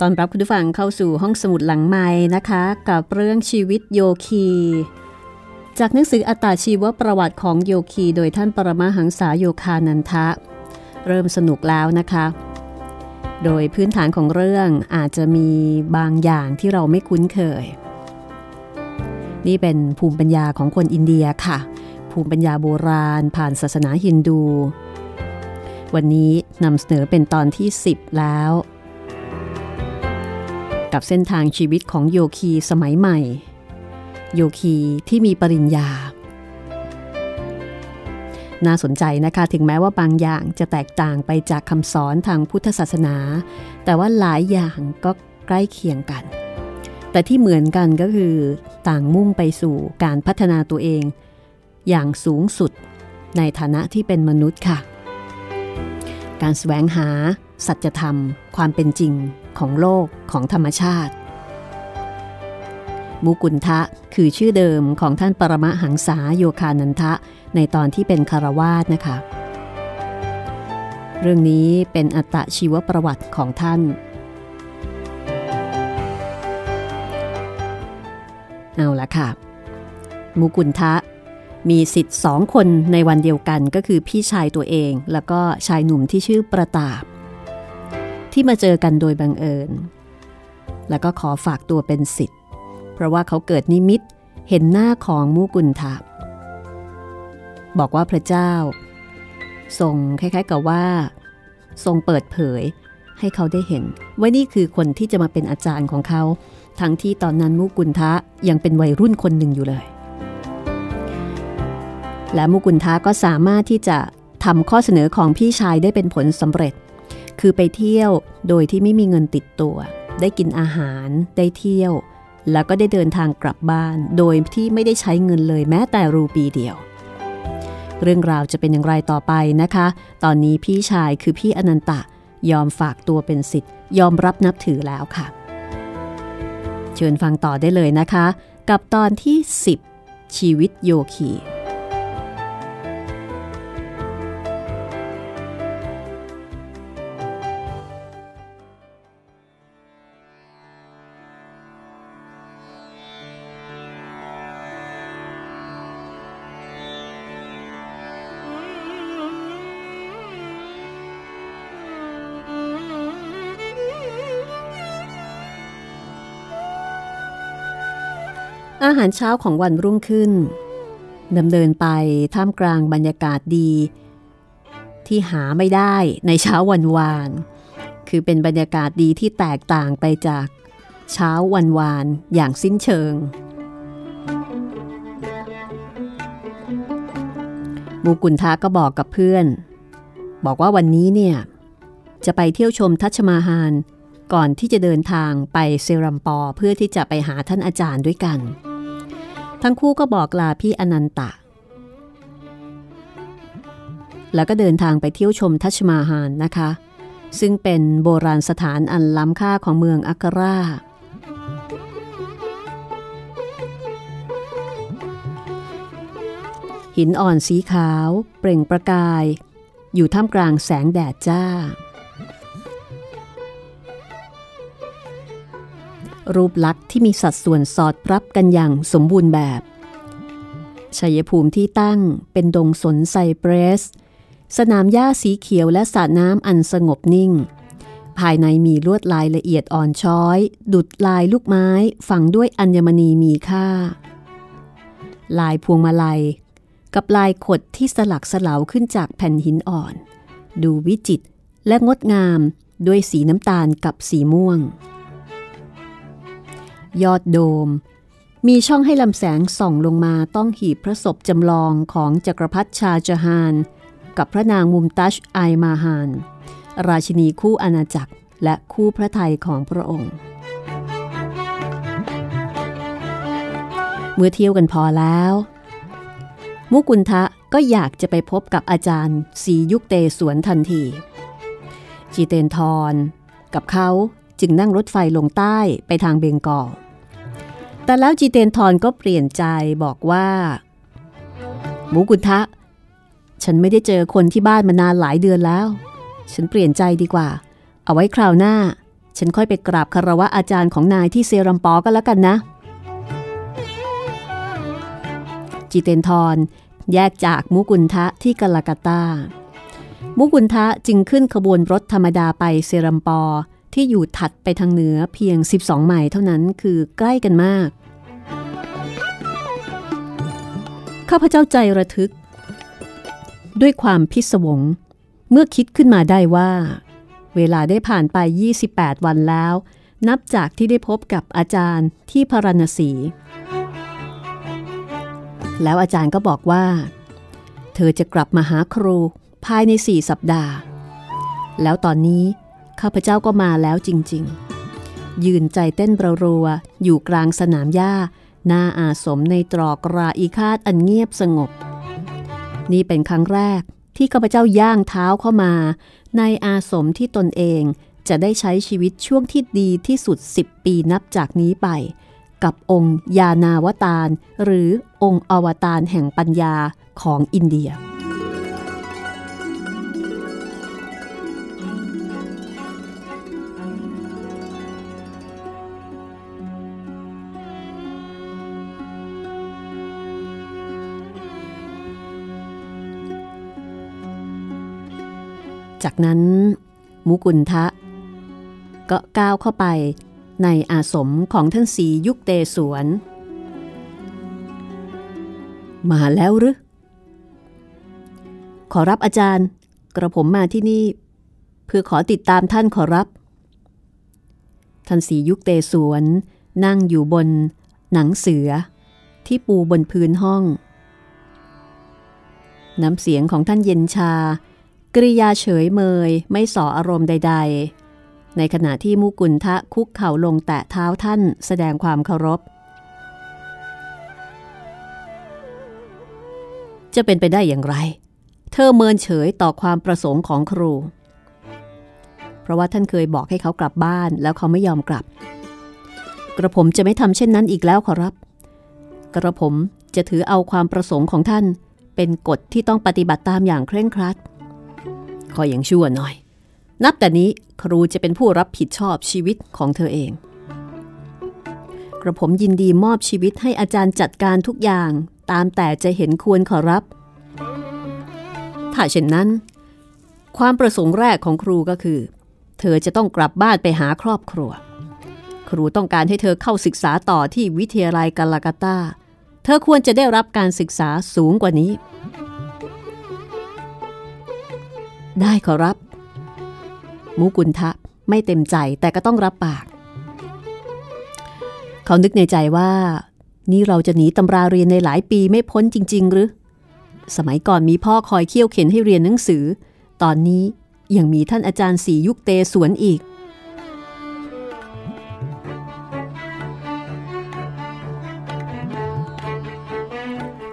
ตอนรับคุณผู้ฟังเข้าสู่ห้องสมุดหลังไม้นะคะ กับเรื่องชีวิตโยคี จากหนังสืออัตาชีวประวัติของโยคีโดยท่านปรมาหังษาโยคานันทะ เริ่มสนุกแล้วนะคะ โดยพื้นฐานของเรื่องอาจจะมีบางอย่างที่เราไม่คุ้นเคย นี่เป็นภูมิปัญญาของคนอินเดียค่ะ ภูมิปัญญาโบราณผ่านศาสนาฮินดู วันนี้นำเสนอเป็นตอนที่ 10 แล้ว กับเส้นทางชีวิตของโยคีสมัยใหม่ โยคีที่มีปริญญา น่าสนใจนะคะถึงแม้ว่าบางอย่างจะแตกต่างไปจากคำสอนทางพุทธศาสนา แต่ว่าหลายอย่างก็ใกล้เคียงกัน แต่ที่เหมือนกันก็คือต่างมุ่งไปสู่การพัฒนาตัวเอง อย่างสูงสุดในฐานะที่เป็นมนุษย์ค่ะ การแสวงหา สัจธรรม ความเป็นจริง ของโลกของธรรมชาติ มุกุลทะคือชื่อเดิมของท่านปรมหังษาโยคานันทะในตอนที่เป็นคารวาสนะคะ เรื่องนี้เป็นอัตชีวประวัติของท่าน เอาละค่ะ มุกุลทะมีสิทธิ์สองคนในวันเดียวกันก็คือพี่ชายตัวเอง แล้วก็ชายหนุ่มที่ชื่อประตาบ ที่มาเจอกันโดยบังเอิญ แล้วก็ขอฝากตัวเป็นสิทธิ์ เพราะว่าเขาเกิดนิมิตเห็นหน้าของมุกุลทะบอกว่าพระเจ้า ทรงคล้ายๆกับว่า ทรงเปิดเผยให้เขาได้เห็น ว่านี่คือคนที่จะมาเป็นอาจารย์ของเขา ทั้งที่ตอนนั้นมุกุลทะยังเป็นวัยรุ่นคนหนึ่งอยู่เลย และมุกุลทะก็สามารถที่จะทำข้อเสนอของพี่ชายได้เป็นผลสำเร็จ คือไปเที่ยวโดยที่ไม่มีเงินติดตัว ได้กินอาหาร ได้เที่ยว แล้วก็ได้เดินทางกลับบ้าน โดยที่ไม่ได้ใช้เงินเลยแม้แต่รูปีเดียว เรื่องราวจะเป็นอย่างไรต่อไปนะคะ ตอนนี้พี่ชายคือพี่อนันตะ ยอมฝากตัวเป็นสิทธิ์ยอมรับนับถือแล้วค่ะ เชิญฟังต่อได้เลยนะคะ กับตอนที่ 10 ชีวิตโยคี อาหารเช้าของวันรุ่งขึ้นดำเนินไปท่ามกลางบรรยากาศดี ที่หาไม่ได้ในเช้าวันวาน คือเป็นบรรยากาศดีที่แตกต่างไปจากเช้าวันวานอย่างสิ้นเชิง มูกุนทาก็บอกกับเพื่อน บอกว่าวันนี้เนี่ย จะไปเที่ยวชมทัชมาฮานก่อนที่จะเดินทางไปเซรัมปอเพื่อที่จะไปหาท่านอาจารย์ด้วยกัน ทั้งคู่ก็บอกลาพี่อนันตะ แล้วก็เดินทางไปเที่ยวชมทัชมาฮานนะคะ ซึ่งเป็นโบราณสถานอันล้ำค่าของเมืองอักกราหินอ่อนสีขาว เปล่งประกาย อยู่ท่ามกลางแสงแดดจ้า รูปลักษณ์ที่มีสัดส่วนสอดรับกันอย่างสมบูรณ์แบบชัยภูมิที่ตั้งเป็นดงสนไซเปรส สนามหญ้าสีเขียวและสระน้ำอันสงบนิ่ง ภายในมีลวดลายละเอียดอ่อนช้อย ดุดลายลูกไม้ฝังด้วยอัญมณีมีค่า ลายพวงมาลัย กับลายขดที่สลักสลาวขึ้นจากแผ่นหินอ่อน ดูวิจิตรและงดงามด้วยสีน้ำตาลกับสีม่วง ยอดโดม มีช่องให้ลำแสงส่องลงมาต้องหีบพระศพจำลองของจักรพรรดิชาจฮาน กับพระนางมุมตัชไอมาฮาน ราชินีคู่อาณาจักรและคู่พระไทยของพระองค์ เมื่อเที่ยวกันพอแล้ว มุกุลทะก็อยากจะไปพบกับอาจารย์สียุคเตสวนทันที จีเตนทรกับเขา จึงนั่งรถไฟลงใต้ไปทางเบงกอลแต่แล้วจีเตนทรก็เปลี่ยนใจบอกว่าหมูกุทะ ฉันไม่ได้เจอคนที่บ้านมานานหลายเดือนแล้ว ฉันเปลี่ยนใจดีกว่า เอาไว้คราวหน้า ฉันค่อยไปกราบคารวะอาจารย์ของนายที่เซรัมปอก็แล้วกันนะ จีเตนทรแยกจากมุกุลทะที่กาลากาตา มุกุลทะจึงขึ้นขบวนรถธรรมดาไปเซรัมปอ ที่อยู่ถัดไปทางเหนือเพียง 12 ไมล์เท่านั้นคือใกล้กันมาก ข้าพเจ้าใจระทึก ด้วยความพิศวง เมื่อคิดขึ้นมาได้ว่า เวลาได้ผ่านไป 28 วันแล้ว นับจากที่ได้พบกับอาจารย์ที่พาราณสี แล้วอาจารย์ก็บอกว่า เธอจะกลับมาหาครูภายในสี่สัปดาห์ แล้วตอนนี้ ข้าพเจ้าก็มาแล้วจริง ๆ ยืนใจเต้นประรัวๆอยู่กลางสนามหญ้าหน้าอาสมในตรอกราอีคาดอันเงียบสงบ นี่เป็นครั้งแรกที่ข้าพเจ้าย่างเท้าเข้ามา ในอาสมที่ตนเองจะได้ใช้ชีวิตช่วงที่ดีที่สุด 10 ปีนับจากนี้ไป กับองค์ยานาวตารหรือองค์อวตารแห่งปัญญาของอินเดีย จากนั้นมุกุลทะ ก็ก้าวเข้าไปในอาสมของท่านสียุคเตสวน มาแล้วหรือ ขอรับอาจารย์ กระผมมาที่นี่ เพื่อขอติดตามท่านขอรับ ท่านสียุคเตสวนนั่งอยู่บนหนังเสือที่ปูบนพื้นห้อง น้ำเสียงของท่านเย็นชา กริยาเฉยเมยไม่ส่ออารมณ์ใด ๆ ในขณะที่มุกุลทะคุกเข่าลงแตะเท้าท่านแสดงความเคารพ จะเป็นไปได้อย่างไร เธอเมินเฉยต่อความประสงค์ของครู เพราะว่าท่านเคยบอกให้เขากลับบ้านแล้วเขาไม่ยอมกลับ กระผมจะไม่ทำเช่นนั้นอีกแล้วขอรับ กระผมจะถือเอาความประสงค์ของท่าน เป็นกฎที่ต้องปฏิบัติตามอย่างเคร่งครัด ขออย่างชั่วหน่อย นับแต่นี้ครูจะเป็นผู้รับผิดชอบชีวิตของเธอเอง กระผมยินดีมอบชีวิตให้อาจารย์จัดการทุกอย่างตามแต่จะเห็นควรขอรับ ถ้าเช่นนั้น ความประสงค์แรกของครูก็คือ เธอจะต้องกลับบ้านไปหาครอบครัว ครูต้องการให้เธอเข้าศึกษาต่อที่วิทยาลัยกาลากาตาเธอควรจะได้รับการศึกษาสูงกว่านี้ ได้ขอรับ มุกุลทะไม่เต็มใจแต่ก็ต้องรับปาก เขานึกในใจว่า นี่เราจะหนีตำราเรียนในหลายปีไม่พ้นจริง ๆ หรือ สมัยก่อนมีพ่อคอยเคี่ยวเข็นให้เรียนหนังสือ ตอนนี้ยังมีท่านอาจารย์สียุคเตสวนอีก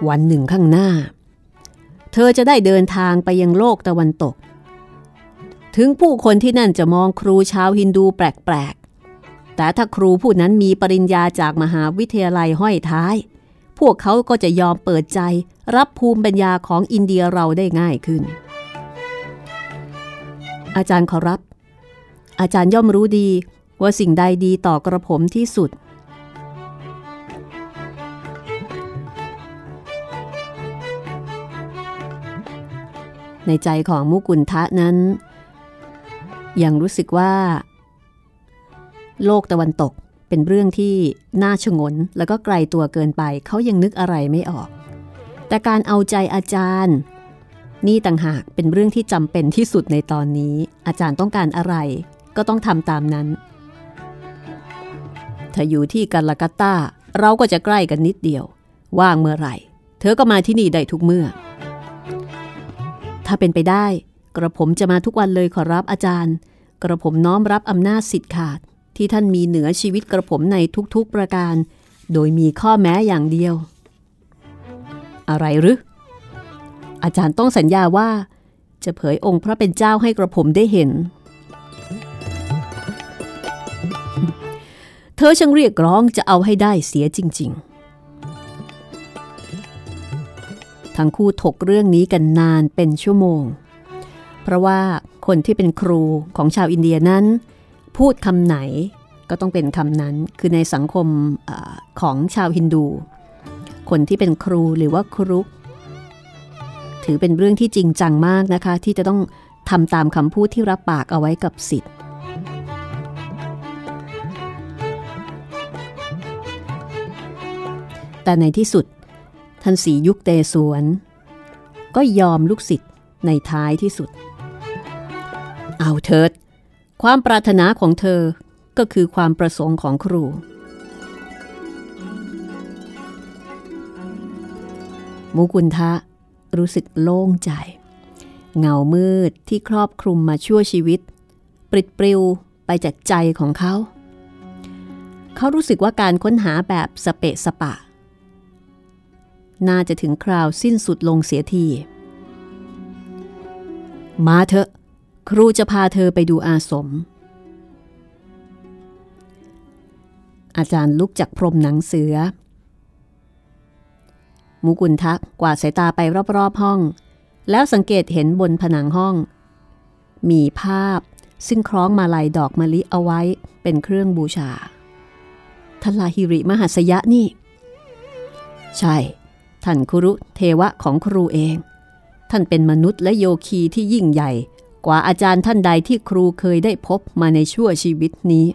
วันหนึ่งข้างหน้า เธอจะได้เดินทางไปยังโลกตะวันตก ถึงผู้คนที่นั่นจะมองครูชาวฮินดูแปลกๆ แต่ถ้าครูผู้นั้นมีปริญญาจากมหาวิทยาลัยห้อยท้าย พวกเขาก็จะยอมเปิดใจรับภูมิปัญญาของอินเดียเราได้ง่ายขึ้น อาจารย์ขอรับ อาจารย์ย่อมรู้ดีว่าสิ่งใดดีต่อกระผมที่สุด ในใจของมุกุลทะนั้น ยังรู้สึกว่า โลกตะวันตกเป็นเรื่องที่น่าชงน แล้วก็ไกลตัวเกินไปเขายังนึกอะไรไม่ออก แต่การเอาใจอาจารย์ นี่ต่างหากเป็นเรื่องที่จำเป็นที่สุดในตอนนี้ อาจารย์ต้องการอะไร ก็ต้องทำตามนั้น ถ้าอยู่ที่กัลกัตตาเราก็จะใกล้กันนิดเดียว ว่างเมื่อไหร่ เธอก็มาที่นี่ได้ทุกเมื่อ ถ้าเป็นไปได้ กระผมจะมาทุกวันเลยขอรับอาจารย์ กระผมน้อมรับอำนาจสิทธิ์ขาด ที่ท่านมีเหนือชีวิตกระผมในทุกๆประการ โดยมีข้อแม้อย่างเดียว อะไรหรืออาจารย์ต้องสัญญาว่า จะเผยองค์พระเป็นเจ้าให้กระผมได้เห็น เธอช่างเรียกร้องจะเอาให้ได้เสียจริง ๆ ทั้งคู่ถกเรื่องนี้กันนานเป็นชั่วโมง เพราะว่าคนที่เป็นครูของชาวอินเดียนั้น พูดคำไหนก็ต้องเป็นคำนั้น คือในสังคมออของชาวฮินดู คนที่เป็นครูหรือว่าครุถือเป็นเรื่องที่จริงจังมากนะคะ ที่จะต้องทำตามคำพูดที่รับปากเอาไว้กับสิทธิ์แต่ในที่สุด ท่านสียุคเตสวน ก็ยอมลูกศิษย์ในท้ายที่สุด เอาเถิด ความปรารถนาของเธอก็คือความประสงค์ของครู มุกุลทะรู้สึกโล่งใจ เงามืดที่ครอบคลุมมาชั่วชีวิตปลิดปลิวไปจากใจของเขา เขารู้สึกว่าการค้นหาแบบสเปะสปะ น่าจะถึงคราวสิ้นสุดลงเสียที มาเถอะ ครูจะพาเธอไปดูอาสม อาจารย์ลุกจากพรมหนังเสือ มุกุลทักกวาดสายตาไปรอบๆห้อง แล้วสังเกตเห็นบนผนังห้อง มีภาพซึ่งคล้องมาลัยดอกมะลิเอาไว้เป็นเครื่องบูชาทลาฮิริมหัสยะนี่ ใช่ ท่านครุเทวะของครูเอง ท่านเป็นมนุษย์และโยคีที่ยิ่งใหญ่ กว่าอาจารย์ท่านใดที่ครูเคยได้พบมาในชั่วชีวิตนี้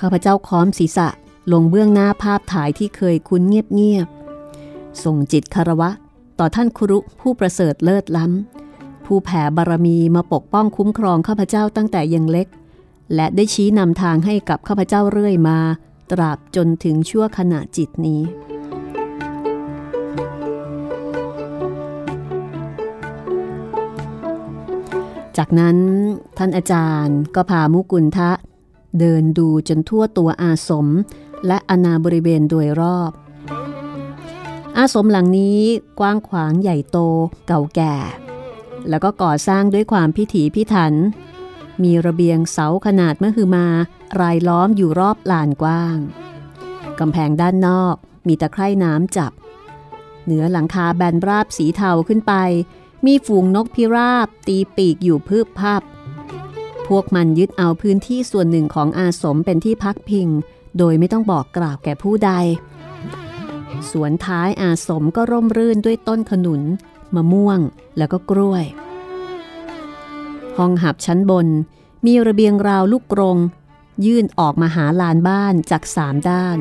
ข้าพเจ้าค้อมศีรษะลงเบื้องหน้าภาพถ่ายที่เคยคุ้นเงียบๆ ส่งจิตคารวะ ต่อท่านครุผู้ประเสริฐเลิศล้ำ ผู้แผ่บารมีมาปกป้องคุ้มครองข้าพเจ้าตั้งแต่ยังเล็ก และได้ชี้นำทางให้กับข้าพเจ้าเรื่อยมา ตราบจนถึงชั่วขณะจิตนี้ จากนั้นท่านอาจารย์ก็พามุกุลทะ เดินดูจนทั่วตัวอาสม และอนาบริเวณโดยรอบ อาสมหลังนี้กว้างขวางใหญ่โตเก่าแก่ แล้วก็ก่อสร้างด้วยความพิถีพิถัน มีระเบียงเสาขนาดมหึมารายล้อมอยู่รอบลานกว้างกำแพงด้านนอกมีตะไคร่น้ำจับ เหนือหลังคาแบนราบสีเทาขึ้นไป มีฝูงนกพิราบ ตีปีกอยู่พืบพับ พวกมันยึดเอาพื้นที่ส่วนหนึ่งของอาสมเป็นที่พักพิง โดยไม่ต้องบอกกล่าวแก่ผู้ใด สวนท้ายอาสมก็ร่มรื่นด้วยต้นขนุน มะม่วงแล้วก็กล้วย ห้องหับชั้นบน มีระเบียงราวลูกกรงยื่นออกมาหาลานบ้านจากสามด้าน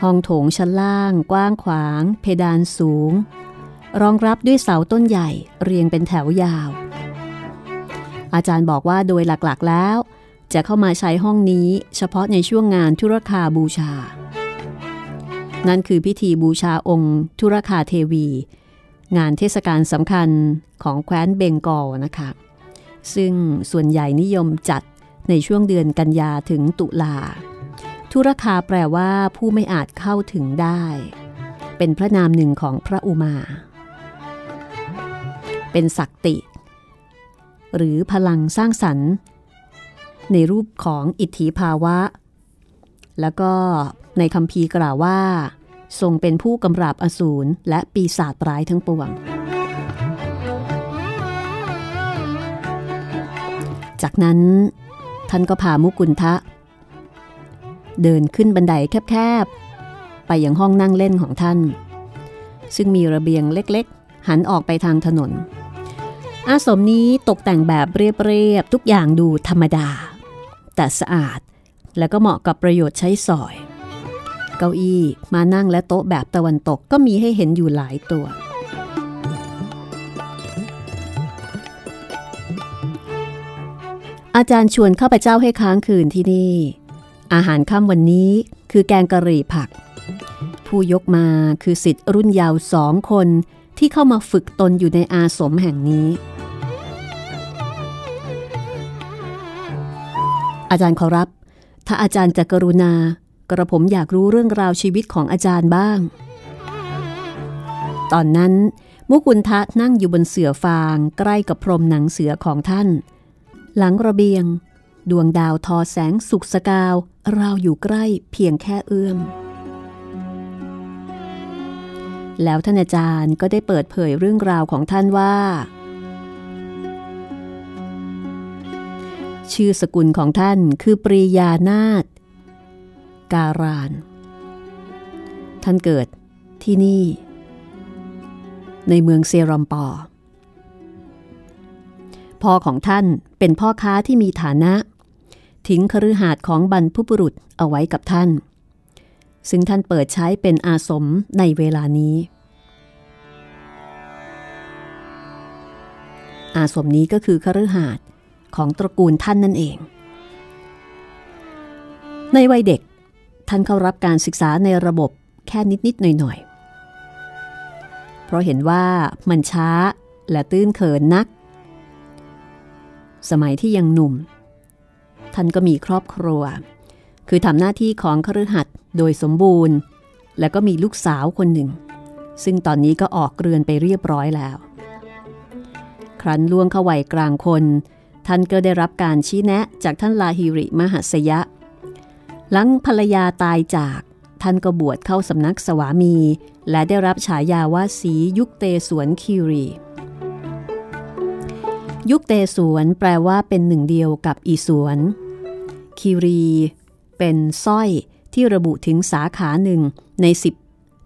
ห้องโถงชั้นล่างกว้างขวาง เพดานสูง รองรับด้วยเสาต้นใหญ่เรียงเป็นแถวยาว อาจารย์บอกว่าโดยหลักๆแล้ว จะเข้ามาใช้ห้องนี้เฉพาะในช่วงงานธุรคาบูชา นั่นคือพิธีบูชาองค์ ธุรคาเทวี งานเทศกาลสำคัญของแคว้นเบงกอลนะคะ ซึ่งส่วนใหญ่นิยมจัดในช่วงเดือนกันยาถึงตุลา ธุรคาแปลว่าผู้ไม่อาจเข้าถึงได้ เป็นพระนามหนึ่งของพระอุมา เป็นศักติ หรือพลังสร้างสรรค์ ในรูปของอิทธิภาวะ แล้วก็ในคำพีกล่าวว่า ทรงเป็นผู้กำราบอสูรและปีศาจร้ายทั้งปวง จากนั้นท่านก็พามุกุลทะ เดินขึ้นบันไดแคบๆ ไปยังห้องนั่งเล่นของท่าน ซึ่งมีระเบียงเล็กๆ หันออกไปทางถนน อาสมนี้ตกแต่งแบบเรียบๆทุกอย่างดูธรรมดา แต่สะอาดและก็เหมาะกับประโยชน์ใช้สอย เก้าอี้มานั่งและโต๊ะแบบตะวันตกก็มีให้เห็นอยู่หลายตัว อาจารย์ชวนข้าพเจ้าให้ค้างคืนที่นี่ อาหารค่ำวันนี้คือแกงกะหรี่ผัก ผู้ยกมาคือสิทธิ์รุ่นยาวสองคนที่เข้ามาฝึกตนอยู่ในอาสมแห่งนี้ อาจารย์ขอรับ ถ้าอาจารย์จะกรุณา กระผมอยากรู้เรื่องราวชีวิตของอาจารย์บ้าง ตอนนั้น มุกุลทะนั่งอยู่บนเสื่อฟางใกล้กับพรมหนังเสือของท่าน หลังระเบียง ดวงดาวทอแสงสุกสกาว ราวอยู่ใกล้เพียงแค่เอื้อมแล้วท่านอาจารย์ก็ได้เปิดเผยเรื่องราวของท่านว่า ชื่อสกุลของท่านคือปรียานาถการาน ท่านเกิดที่นี่ ในเมืองเซรอมปอ พ่อของท่านเป็นพ่อค้าที่มีฐานะ ทิ้งคฤหาสน์ของบรรพบุรุษเอาไว้กับท่าน ซึ่งท่านเปิดใช้เป็นอาสมในเวลานี้ อาสมนี้ก็คือคฤหาสน์ ของตระกูลท่านนั่นเอง ในวัยเด็ก ท่านเข้ารับการศึกษาในระบบแค่นิด ๆ หน่อย ๆ เพราะเห็นว่ามันช้าและตื้นเขินนัก สมัยที่ยังหนุ่ม ท่านก็มีครอบครัว คือทำหน้าที่ของคฤหัสถ์โดยสมบูรณ์ และก็มีลูกสาวคนหนึ่ง ซึ่งตอนนี้ก็ออกเรือนไปเรียบร้อยแล้ว ครั้นล่วงเข้าวัยกลางคน ท่านก็ได้รับการชี้แนะจากท่านลาฮิริมหัสยะ หลังภรรยาตายจาก ท่านก็บวชเข้าสำนักสวามี และได้รับฉายาว่าสียุคเตสวนคิรี ยุคเตสวนแปลว่าเป็นหนึ่งเดียวกับอีสวนคีรี เป็นสร้อยที่ระบุถึงสาขาหนึ่งในสิบ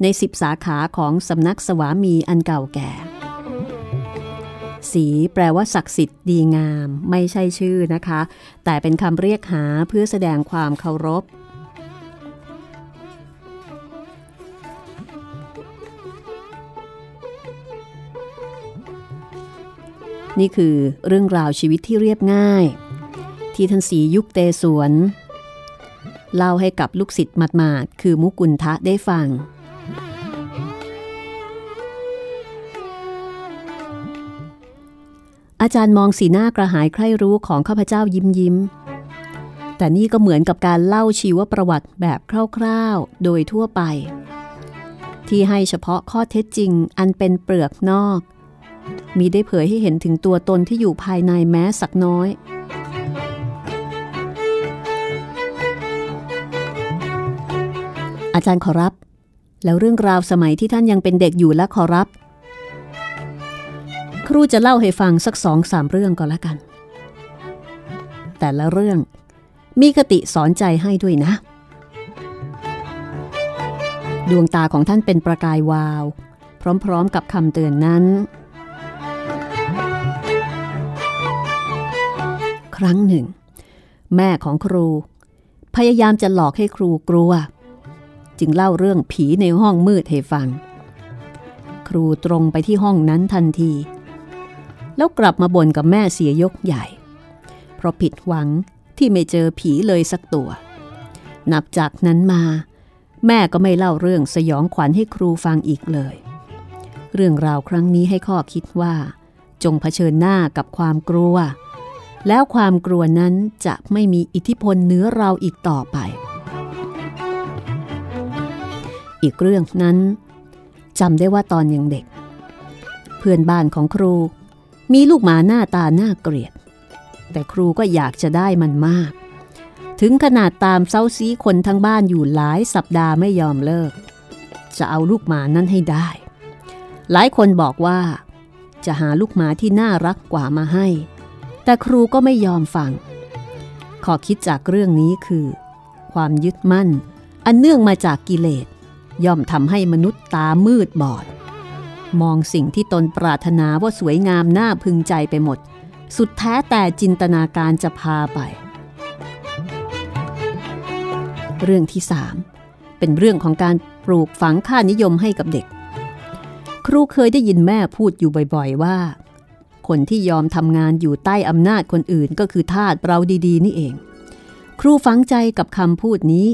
ในสิบสาขาของสำนักสวามีอันเก่าแก่ สีแปลว่าศักดิ์สิทธิ์ดีงาม ไม่ใช่ชื่อนะคะ แต่เป็นคำเรียกหาเพื่อแสดงความเคารพ นี่คือเรื่องราวชีวิตที่เรียบง่าย ที่ท่านสียุคเตสวน เล่าให้กับลูกศิษย์หมาดๆคือมุกุลทะได้ฟัง อาจารย์มองสีหน้ากระหายใคร่รู้ของข้าพเจ้ายิ้มยิ้ม แต่นี่ก็เหมือนกับการเล่าชีวประวัติแบบคร่าวๆ โดยทั่วไป ที่ให้เฉพาะข้อเท็จจริงอันเป็นเปลือกนอก มีได้เผยให้เห็นถึงตัวตนที่อยู่ภายในแม้สักน้อยอาจารย์ขอรับ แล้วเรื่องราวสมัยที่ท่านยังเป็นเด็กอยู่และขอรับ ครูจะเล่าให้ฟังสักสองสามเรื่องก็แล้วกัน แต่ละเรื่องมีคติสอนใจให้ด้วยนะ ดวงตาของท่านเป็นประกายวาว พร้อมๆกับคำเตือนนั้น ครั้งหนึ่ง แม่ของครู พยายามจะหลอกให้ครูกลัว จึงเล่าเรื่องผีในห้องมืดให้ฟัง ครูตรงไปที่ห้องนั้นทันที แล้วกลับมาบ่นกับแม่เสียยกใหญ่ เพราะผิดหวังที่ไม่เจอผีเลยสักตัว นับจากนั้นมา แม่ก็ไม่เล่าเรื่องสยองขวัญให้ครูฟังอีกเลย เรื่องราวครั้งนี้ให้ข้อคิดว่า จงเผชิญหน้ากับความกลัว แล้วความกลัวนั้นจะไม่มีอิทธิพลเหนือเราอีกต่อไป อีกเรื่องนั้นจำได้ว่าตอนยังเด็ก เพื่อนบ้านของครู มีลูกหมาหน้าตาหน้าเกลียด แต่ครูก็อยากจะได้มันมาก ถึงขนาดตามเซ้าซีคนทั้งบ้านอยู่หลายสัปดาห์ไม่ยอมเลิก จะเอาลูกหมานั้นให้ได้ หลายคนบอกว่า จะหาลูกหมาที่น่ารักกว่ามาให้ แต่ครูก็ไม่ยอมฟัง ขอคิดจากเรื่องนี้คือ ความยึดมั่น อันเนื่องมาจากกิเลสย่อมทำให้มนุษย์ตามืดบอด มองสิ่งที่ตนปรารถนาว่าสวยงามน่าพึงใจไปหมด สุดแท้แต่จินตนาการจะพาไป เรื่องที่สามเป็นเรื่องของการปลูกฝังค่านิยมให้กับเด็ก ครูเคยได้ยินแม่พูดอยู่บ่อยๆว่า คนที่ยอมทำงานอยู่ใต้อำนาจคนอื่นก็คือทาสเราดีๆ นี่เอง ครูฝังใจกับคำพูดนี้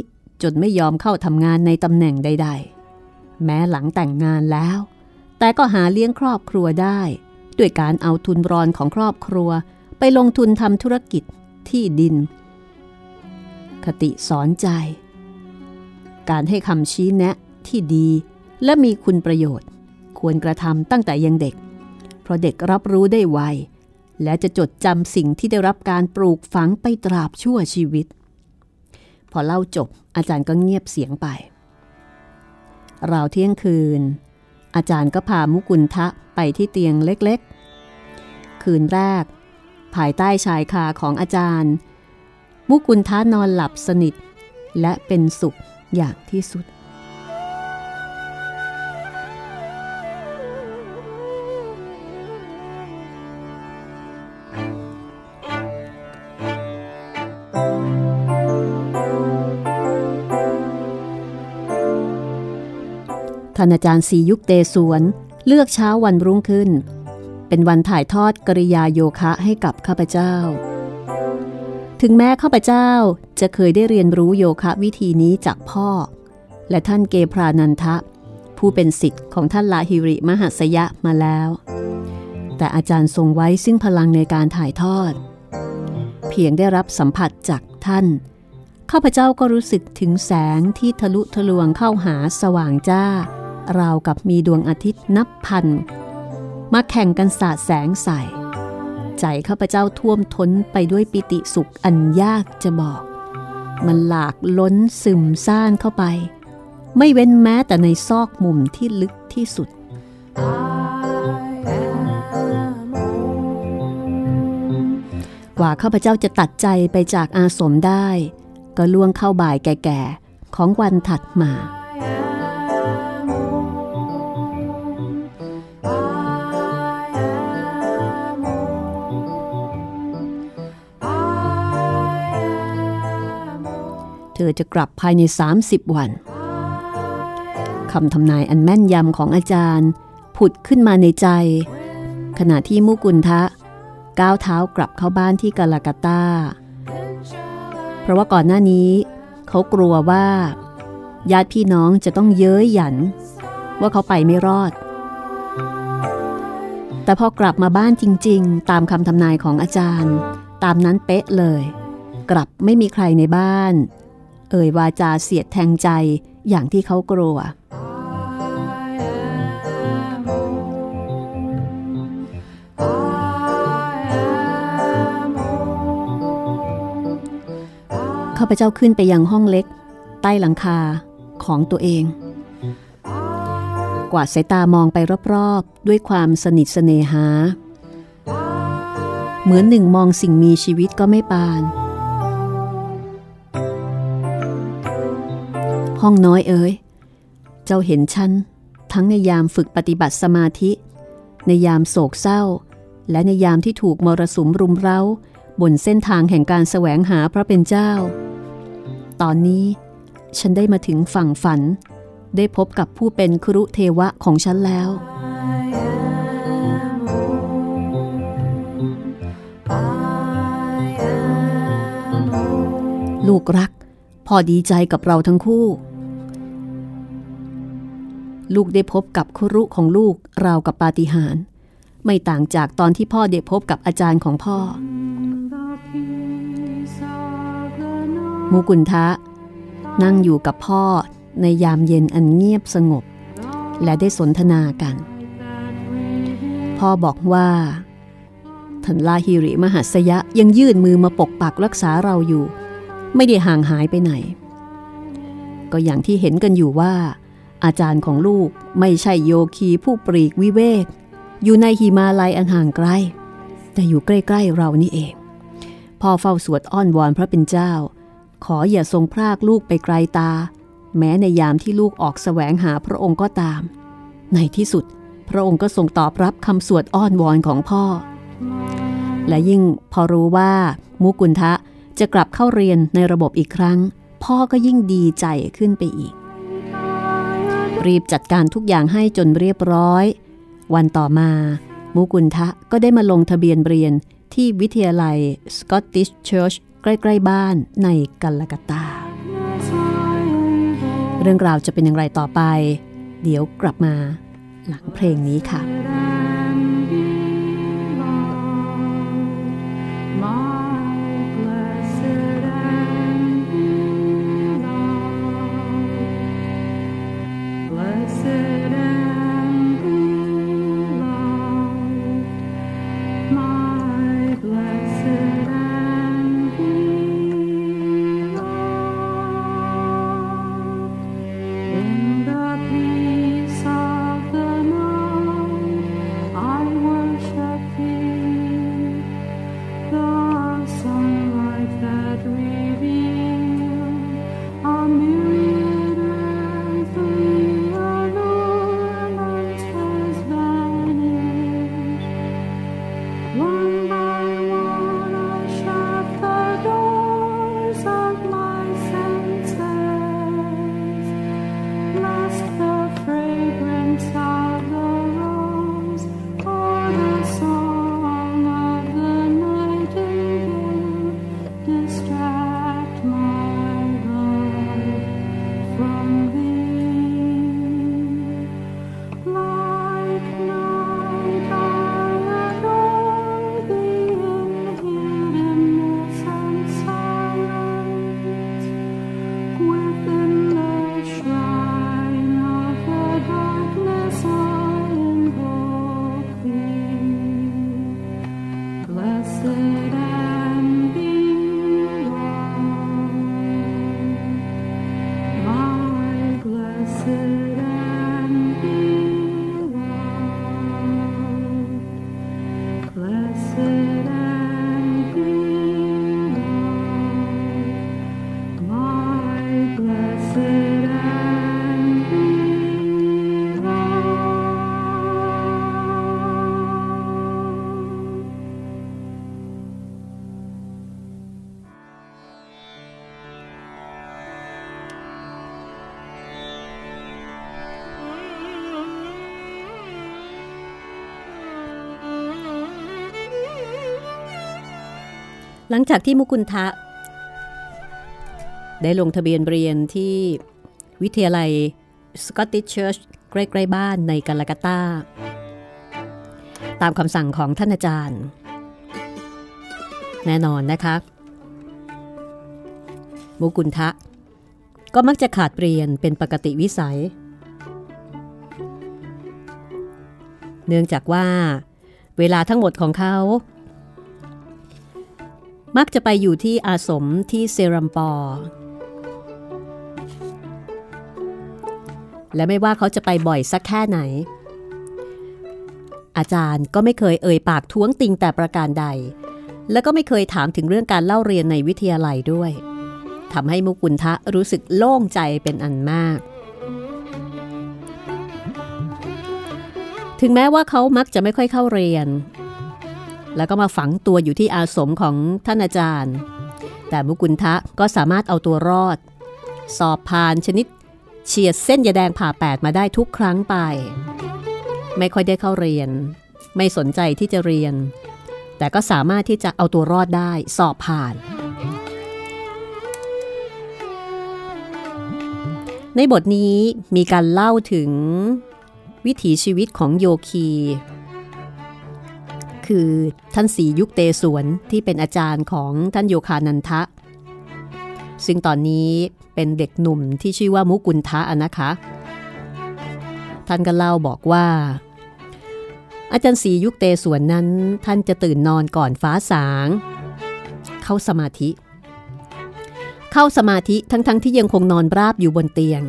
จนไม่ยอมเข้าทำงานในตำแหน่งใด ๆ แม้หลังแต่งงานแล้ว แต่ก็หาเลี้ยงครอบครัวได้ด้วยการเอาทุนรอนของครอบครัว ไปลงทุนทำธุรกิจที่ดิน คติสอนใจ การให้คำชี้แนะที่ดีและมีคุณประโยชน์ ควรกระทำตั้งแต่ยังเด็ก เพราะเด็กรับรู้ได้ไว และจะจดจำสิ่งที่ได้รับการปลูกฝังไปตราบชั่วชีวิต พอเล่าจบอาจารย์ก็เงียบเสียงไป ราวเที่ยงคืน อาจารย์ก็พามุกุลทะไปที่เตียงเล็กๆ คืนแรก ภายใต้ชายคาของอาจารย์ มุกุลทะนอนหลับสนิท และเป็นสุขอย่างที่สุดานอาจารย์สียุคเตสวน เลือกเช้าวันรุ่งขึ้น เป็นวันถ่ายทอดกริยาโยคะให้กับข้าพเจ้า ถึงแม้ข้าพเจ้าจะเคยได้เรียนรู้โยคะวิธีนี้จากพ่อ และท่านเกพรานันทะ ผู้เป็นสิทธิ์ของท่านลาฮิริมหัสยะมาแล้ว แต่อาจารย์ทรงไว้ซึ่งพลังในการถ่ายทอด เพียงได้รับสัมผัสจากท่านข้าพเจ้าก็รู้สึกถึงแสงที่ทะลุทะลวงเข้าหาสว่างจ้า ราวกับมีดวงอาทิตย์นับพัน มาแข่งกันสาดแสงใส่ ใจข้าพเจ้าท่วมท้นไปด้วยปิติสุขอันยากจะบอก มันหลากล้นซึมซ่านเข้าไป ไม่เว้นแม้แต่ในซอกมุมที่ลึกที่สุดกว่าข้าพเจ้าจะตัดใจไปจากอาสมได้ ก็ล่วงเข้าบ่ายแก่ๆ ของวันถัดมา ธอจะกลับภายใน 30 วันคำทำนายอันแม่นยำของอาจารย์ ผุดขึ้นมาในใจ ขณะที่มุกุลทะ ก้าวเท้ากลับเข้าบ้านที่กาลากาตา เพราะว่าก่อนหน้านี้ เขากลัวว่าญาติพี่น้องจะต้องเย้ยหยัน ว่าเขาไปไม่รอด แต่พอกลับมาบ้านจริง ๆ ตามคำทำนายของอาจารย์ ตามนั้นเป๊ะเลย กลับไม่มีใครในบ้าน เอ่ยวาจาเสียดแทงใจอย่างที่เขากลัว ข้าพเจ้าขึ้นไปยังห้องเล็ก ใต้หลังคาของตัวเอง กวาดสายตามองไปรอบๆ ด้วยความสนิทเสนหา เหมือนหนึ่งมองสิ่งมีชีวิตก็ไม่ปาน ห้องน้อยเอ๋ยเจ้าเห็นฉันทั้งในยามฝึกปฏิบัติสมาธิ ในยามโศกเศร้า และในยามที่ถูกมรสุมรุมเร้า บนเส้นทางแห่งการแสวงหาพระเป็นเจ้า ตอนนี้ฉันได้มาถึงฝั่งฝัน ได้พบกับผู้เป็นครุเทวะของฉันแล้วลูกรัก พอดีใจกับเราทั้งคู่ ลูกได้พบกับครุของลูกราวกับปาฏิหาริย์ไม่ต่างจากตอนที่พ่อได้พบกับอาจารย์ของพ่อ มูกุนทะ นั่งอยู่กับพ่อในยามเย็นอันเงียบสงบ และได้สนทนากัน พ่อบอกว่าท่านลาฮิริมหัสยะยังยื่นมือมาปกปักรักษาเราอยู่ ไม่ได้ห่างหายไปไหน ก็อย่างที่เห็นกันอยู่ว่า อาจารย์ของลูกไม่ใช่โยคีผู้ปรีกวิเวก อยู่ในหิมาลัยอันห่างไกล แต่อยู่ใกล้ๆเรานี่เอง พ่อเฝ้าสวดอ้อนวอนพระเป็นเจ้า ขออย่าทรงพรากลูกไปไกลตา แม้ในยามที่ลูกออกแสวงหาพระองค์ก็ตาม ในที่สุดพระองค์ก็ทรงตอบรับคำสวดอ้อนวอนของพ่อ และยิ่งพอรู้ว่ามุกุลทะจะกลับเข้าเรียนในระบบอีกครั้ง พ่อก็ยิ่งดีใจขึ้นไปอีก รีบจัดการทุกอย่างให้จนเรียบร้อย วันต่อมา มูกุลทะก็ได้มาลงทะเบียนเรียนที่วิทยาลัย Scottish Church ใกล้ๆบ้านในกัลกตา เรื่องราวจะเป็นอย่างไรต่อไป เดี๋ยวกลับมาหลังเพลงนี้ค่ะ หลังจากที่มุกุลทะ ได้ลงทะเบียนเรียนที่วิทยาลัยสกอตติชเชิร์ชใกล้ๆบ้านในกาลากาตา ตามคำสั่งของท่านอาจารย์ แน่นอนนะคะ มุกุลทะ ก็มักจะขาดเรียนเป็นปกติวิสัย เนื่องจากว่า เวลาทั้งหมดของเขา มักจะไปอยู่ที่อาสมที่เซรัมปอร์และไม่ว่าเขาจะไปบ่อยสักแค่ไหน อาจารย์ก็ไม่เคยเอ่ยปากท้วงติงแต่ประการใด และก็ไม่เคยถามถึงเรื่องการเล่าเรียนในวิทยาลัยด้วยทำให้มุกุลทะรู้สึกโล่งใจเป็นอันมาก ถึงแม้ว่าเขามักจะไม่ค่อยเข้าเรียน แล้วก็มาฝังตัวอยู่ที่อาสมของท่านอาจารย์ แต่มุกุลทะก็สามารถเอาตัวรอด สอบผ่านชนิดเฉียดเส้นยาแดงผ่าแปดมาได้ทุกครั้งไป ไม่ค่อยได้เข้าเรียน ไม่สนใจที่จะเรียน แต่ก็สามารถที่จะเอาตัวรอดได้สอบผ่าน ในบทนี้มีการเล่าถึงวิถีชีวิตของโยคี คือท่านสียุคเตสวนที่เป็นอาจารย์ของท่านโยคานันทะ ซึ่งตอนนี้เป็นเด็กหนุ่มที่ชื่อว่ามุกุลทะนะคะ ท่านก็เล่าบอกว่า อาจารย์สียุคเตสวนนั้น ท่านจะตื่นนอนก่อนฟ้าสาง เข้าสมาธิ เข้าสมาธิทั้งๆทที่ยังคงนอนราบอยู่บนเตียง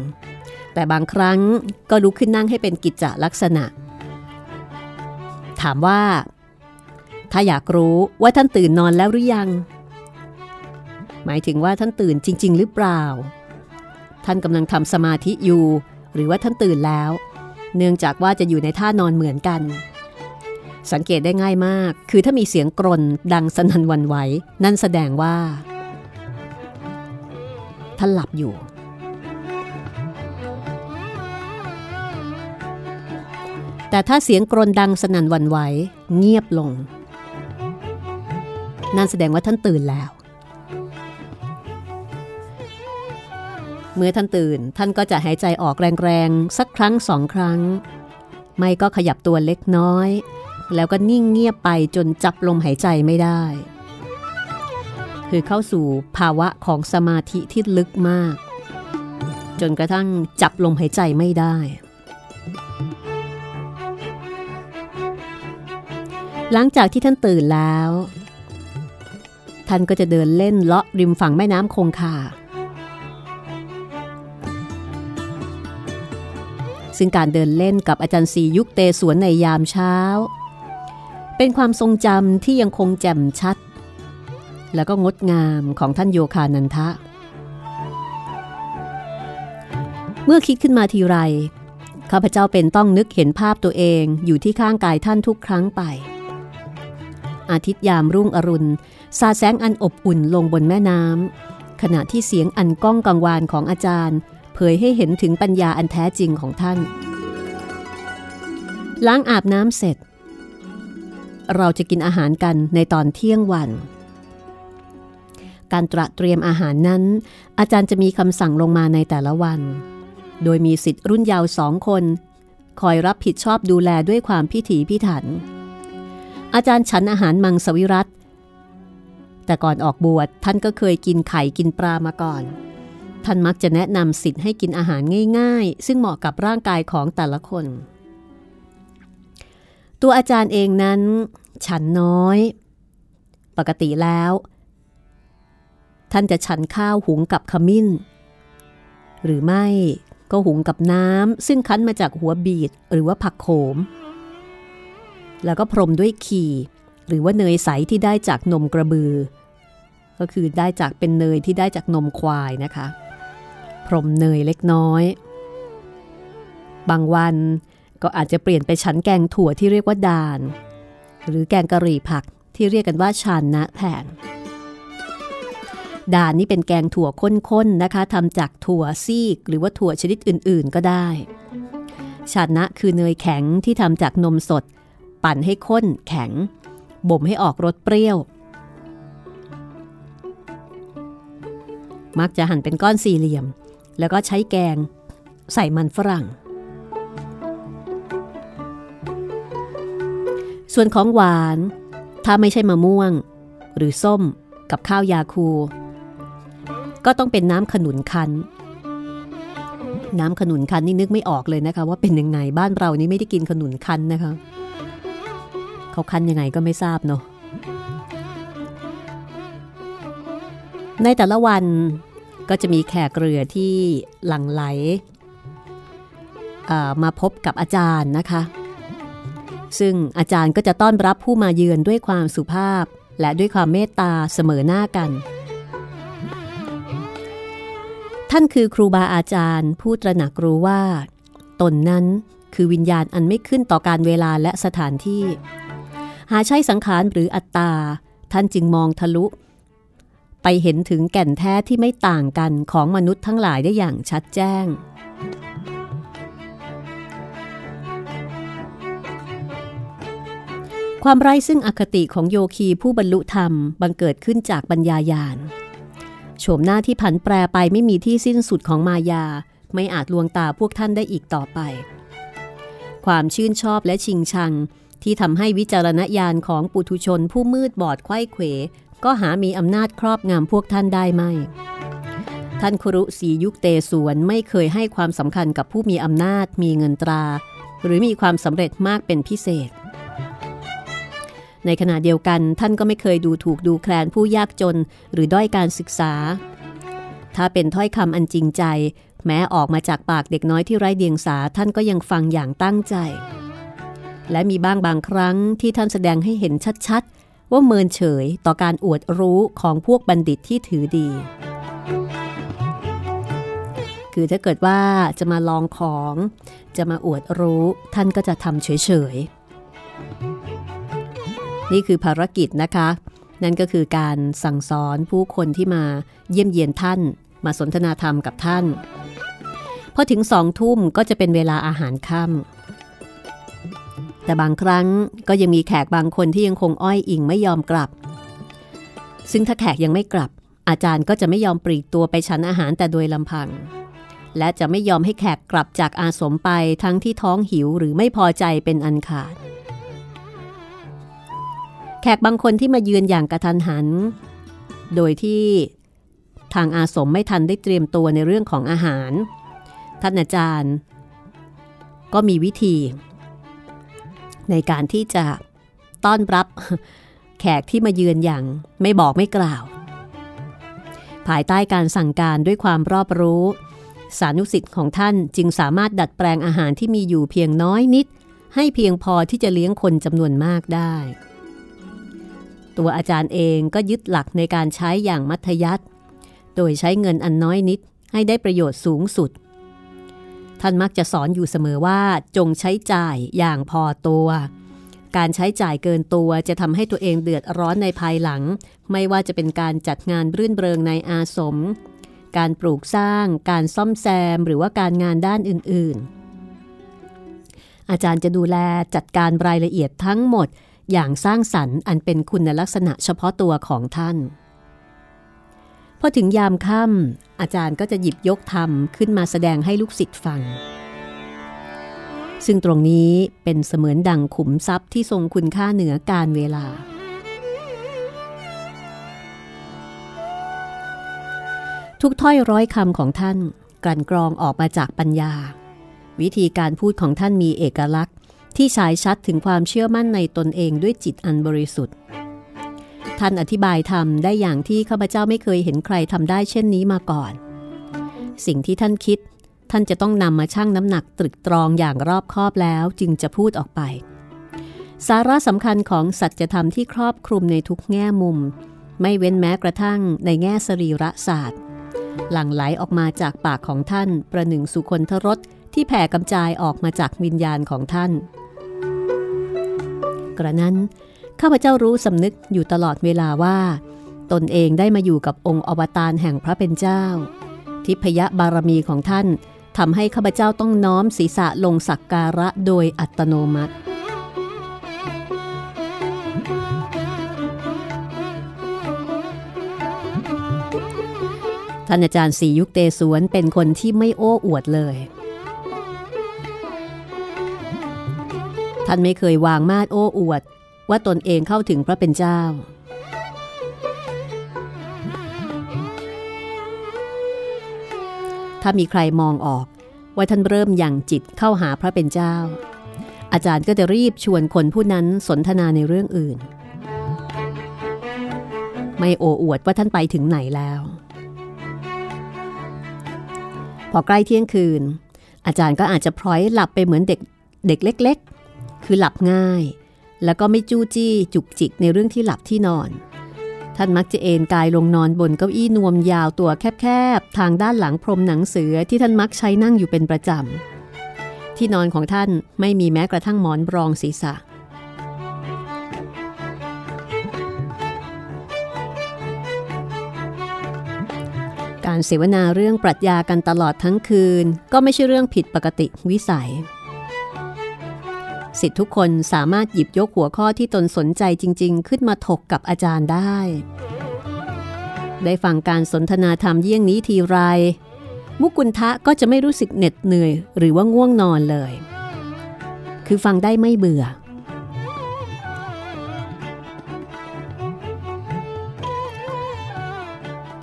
แต่บางครั้งก็ลุกขึ้นนั่งให้เป็นกิจจลักษณะถามว่า ถ้าอยากรู้ว่าท่านตื่นนอนแล้วหรือยัง หมายถึงว่าท่านตื่นจริง ๆ หรือเปล่า ท่านกำลังทำสมาธิอยู่ หรือว่าท่านตื่นแล้ว เนื่องจากว่าจะอยู่ในท่านอนเหมือนกัน สังเกตได้ง่ายมาก คือถ้ามีเสียงกรนดังสนั่นวันไหว นั่นแสดงว่า ท่านหลับอยู่แต่ถ้าเสียงกรนดังสนั่นวันไหว เงียบลง นั่นแสดงว่าท่านตื่นแล้ว เมื่อท่านตื่นท่านก็จะหายใจออกแรงๆ สักครั้งสองครั้ง ไม่ก็ขยับตัวเล็กน้อย แล้วก็นิ่งเงียบไปจนจับลมหายใจไม่ได้ คือเข้าสู่ภาวะของสมาธิที่ลึกมาก จนกระทั่งจับลมหายใจไม่ได้หลังจากที่ท่านตื่นแล้ว ท่านก็จะเดินเล่นเลาะริมฝั่งแม่น้ำคงคา ซึ่งการเดินเล่นกับอาจารย์สียุคเตสวนในยามเช้า เป็นความทรงจำที่ยังคงแจ่มชัด แล้วก็งดงามของท่านโยคานันทะ เมื่อคิดขึ้นมาทีไรข้าพเจ้าเป็นต้องนึกเห็นภาพตัวเองอยู่ที่ข้างกายท่านทุกครั้งไป อาทิตย์ยามรุ่งอรุณ สาแสงอันอบอุ่นลงบนแม่น้ำขณะที่เสียงอันก้องกังวานของอาจารย์ เผยให้เห็นถึงปัญญาอันแท้จริงของท่าน ล้างอาบน้ำเสร็จ เราจะกินอาหารกันในตอนเที่ยงวัน การตระเตรียมอาหารนั้น อาจารย์จะมีคำสั่งลงมาในแต่ละวัน โดยมีสิทธิ์รุ่นยาวสองคน คอยรับผิดชอบดูแลด้วยความพิถีพิถัน อาจารย์ฉันอาหารมังสวิรัต แต่ก่อนออกบวชท่านก็เคยกินไข่กินปลามาก่อน ท่านมักจะแนะนำสิทธิ์ให้กินอาหารง่าย ๆ ซึ่งเหมาะกับร่างกายของแต่ละคน ตัวอาจารย์เองนั้น ฉันน้อย ปกติแล้ว ท่านจะฉันข้าวหุงกับขมิ้น หรือไม่ก็หุงกับน้ำซึ่งคั้นมาจากหัวบีดหรือว่าผักโขม แล้วก็พรมด้วยขี รือว่าเนยใสที่ได้จากนมกระบือ ก็คือได้จากเป็นเนยที่ได้จากนมควายนะคะ พรมเนยเล็กน้อย บางวันก็อาจจะเปลี่ยนไปชั้นแกงถั่วที่เรียกว่าดาน หรือแกงกะหรี่ผักที่เรียกกันว่าชานนะแทนดานนี่เป็นแกงถั่วข้นๆนะคะทำจากถั่วซีกหรือว่าถั่วชนิดอื่นๆก็ได้ชานะคือเนยแข็งที่ทำจากนมสด ปั่นให้ข้นแข็ง บ่มให้ออกรสเปรี้ยว มักจะหั่นเป็นก้อนสี่เหลี่ยม แล้วก็ใช้แกง ใส่มันฝรั่ง ส่วนของหวาน ถ้าไม่ใช่มะม่วง หรือส้มกับข้าวยาคู ก็ต้องเป็นน้ำขนุนคั้นน้ำขนุนคั้นนี่นึกไม่ออกเลยนะคะ ว่าเป็นยังไงบ้านเรานี่ไม่ได้กินขนุนคั้นนะคะ เขาคั้นยังไงก็ไม่ทราบเนาะในแต่ละวันก็จะมีแขกเรือที่หลั่งไหลมาพบกับอาจารย์นะคะ ซึ่งอาจารย์ก็จะต้อนรับผู้มาเยือนด้วยความสุภาพ และด้วยความเมตตาเสมอหน้ากัน ท่านคือครูบาอาจารย์ผู้ตระหนักรู้ว่า ตนนั้นคือวิญญาณอันไม่ขึ้นต่อการเวลาและสถานที่ หาใช่สังขารหรืออัตตา ท่านจึงมองทะลุ ไปเห็นถึงแก่นแท้ที่ไม่ต่างกันของมนุษย์ทั้งหลายได้อย่างชัดแจ้ง ความไร้ซึ่งอคติของโยคีผู้บรรลุธรรมบังเกิดขึ้นจากปัญญายาณโฉมหน้าที่ผันแปรไปไม่มีที่สิ้นสุดของมายา ไม่อาจลวงตาพวกท่านได้อีกต่อไป ความชื่นชอบและชิงชัง ที่ทำให้วิจารณญาณของปุถุชนผู้มืดบอดไข้เขว ก็หามีอำนาจครอบงำพวกท่านได้ไม่ ท่านครุสียุคเตสวนไม่เคยให้ความสำคัญกับผู้มีอำนาจมีเงินตรา หรือมีความสำเร็จมากเป็นพิเศษ ในขณะเดียวกันท่านก็ไม่เคยดูถูกดูแคลนผู้ยากจนหรือด้อยการศึกษา ถ้าเป็นถ้อยคำอันจริงใจ แม้ออกมาจากปากเด็กน้อยที่ไร้เดียงสาท่านก็ยังฟังอย่างตั้งใจ และมีบ้างบางครั้งที่ท่านแสดงให้เห็นชัดๆ ว่าเมินเฉยต่อการอวดรู้ของพวกบัณฑิตที่ถือดี คือถ้าเกิดว่าจะมาลองของ จะมาอวดรู้ท่านก็จะทำเฉยๆ นี่คือภารกิจนะคะ นั่นก็คือการสั่งสอนผู้คนที่มาเยี่ยมเยียนท่าน มาสนทนาธรรมกับท่าน พอถึงสองทุ่มก็จะเป็นเวลาอาหารค่ำ แต่บางครั้งก็ยังมีแขกบางคนที่ยังคงอ้อยอิงไม่ยอมกลับ ซึ่งถ้าแขกยังไม่กลับ อาจารย์ก็จะไม่ยอมปลีกตัวไปฉันอาหารแต่โดยลำพัง และจะไม่ยอมให้แขกกลับจากอาสมไปทั้งที่ท้องหิวหรือไม่พอใจเป็นอันขาด แขกบางคนที่มาเยือนอย่างกระทันหัน โดยที่ทางอาสมไม่ทันได้เตรียมตัวในเรื่องของอาหาร ท่านอาจารย์ ก็มีวิธี ในการที่จะต้อนรับแขกที่มาเยือนอย่างไม่บอกไม่กล่าว ภายใต้การสั่งการด้วยความรอบรู้ สานุสิทธิ์ของท่านจึงสามารถดัดแปลงอาหารที่มีอยู่เพียงน้อยนิด ให้เพียงพอที่จะเลี้ยงคนจำนวนมากได้ ตัวอาจารย์เองก็ยึดหลักในการใช้อย่างมัธยัติโดยใช้เงินอันน้อยนิดให้ได้ประโยชน์สูงสุด ท่านมักจะสอนอยู่เสมอว่าจงใช้จ่ายอย่างพอตัว การใช้จ่ายเกินตัวจะทำให้ตัวเองเดือดร้อนในภายหลัง ไม่ว่าจะเป็นการจัดงานรื่นเริงในอาสม การปลูกสร้าง การซ่อมแซมหรือว่าการงานด้านอื่น ๆ อาจารย์จะดูแลจัดการรายละเอียดทั้งหมดอย่างสร้างสรรค์อันเป็นคุณลักษณะเฉพาะตัวของท่าน พอถึงยามค่ำอาจารย์ก็จะหยิบยกธรรมขึ้นมาแสดงให้ลูกศิษย์ฟัง ซึ่งตรงนี้เป็นเสมือนดังขุมทรัพย์ที่ทรงคุณค่าเหนือการเวลา ทุกถ้อยร้อยคำของท่านกลั่นกรองออกมาจากปัญญา วิธีการพูดของท่านมีเอกลักษณ์ ที่ฉายชัดถึงความเชื่อมั่นในตนเองด้วยจิตอันบริสุทธิ์ ท่านอธิบายธรรมได้อย่างที่ข้าพเจ้าไม่เคยเห็นใครทำได้เช่นนี้มาก่อน สิ่งที่ท่านคิด ท่านจะต้องนำมาชั่งน้ำหนักตรึกตรองอย่างรอบคอบแล้วจึงจะพูดออกไป สาระสำคัญของสัจธรรมที่ครอบคลุมในทุกแง่มุม ไม่เว้นแม้กระทั่งในแง่สรีระศาสตร์ หลั่งไหลออกมาจากปากของท่าน ประหนึ่งสุคนทรสที่แผ่กำจายออกมาจากวิญญาณของท่าน กระนั้น ข้าพเจ้ารู้สำนึกอยู่ตลอดเวลาว่า ตนเองได้มาอยู่กับองค์อวตารแห่งพระเป็นเจ้า ทิพยบารมีของท่านทำให้ข้าพเจ้าต้องน้อมศีรษะลงสักการะโดยอัตโนมัติ ท่านอาจารย์สียุคเตสวนเป็นคนที่ไม่โอ้อวดเลย ท่านไม่เคยวางมาดโอ้อวด ว่าตนเองเข้าถึงพระเป็นเจ้า ถ้ามีใครมองออกว่าท่านเริ่มอยังจิตเข้าหาพระเป็นเจ้า อาจารย์ก็จะรีบชวนคนผู้นั้นสนทนาในเรื่องอื่น ไม่โอ้อวดว่าท่านไปถึงไหนแล้ว พอใกล้เที่ยงคืน อาจารย์ก็อาจจะพลอยหลับไปเหมือนเด็กเด็กเล็ก ๆ คือหลับง่าย แล้วก็ไม่จู้จี้จุกจิกในเรื่องที่หลับที่นอน ท่านมักจะเอนกายลงนอนบนเก้าอี้นวมยาวตัวแคบๆ ทางด้านหลังพรมหนังเสือที่ท่านมักใช้นั่งอยู่เป็นประจำ ที่นอนของท่านไม่มีแม้กระทั่งหมอนรองศีรษะการเสวนาเรื่องปรัชญากันตลอดทั้งคืน ก็ไม่ใช่เรื่องผิดปกติวิสัย สิทธิทุกคนสามารถหยิบยกหัวข้อที่ตนสนใจจริง ๆ ขึ้นมาถกกับอาจารย์ได้ ได้ฟังการสนทนาธรรมเยี่ยงนี้ทีไร มุกุลทะก็จะไม่รู้สึกเหน็ดเหนื่อย หรือว่าง่วงนอนเลย คือฟังได้ไม่เบื่อ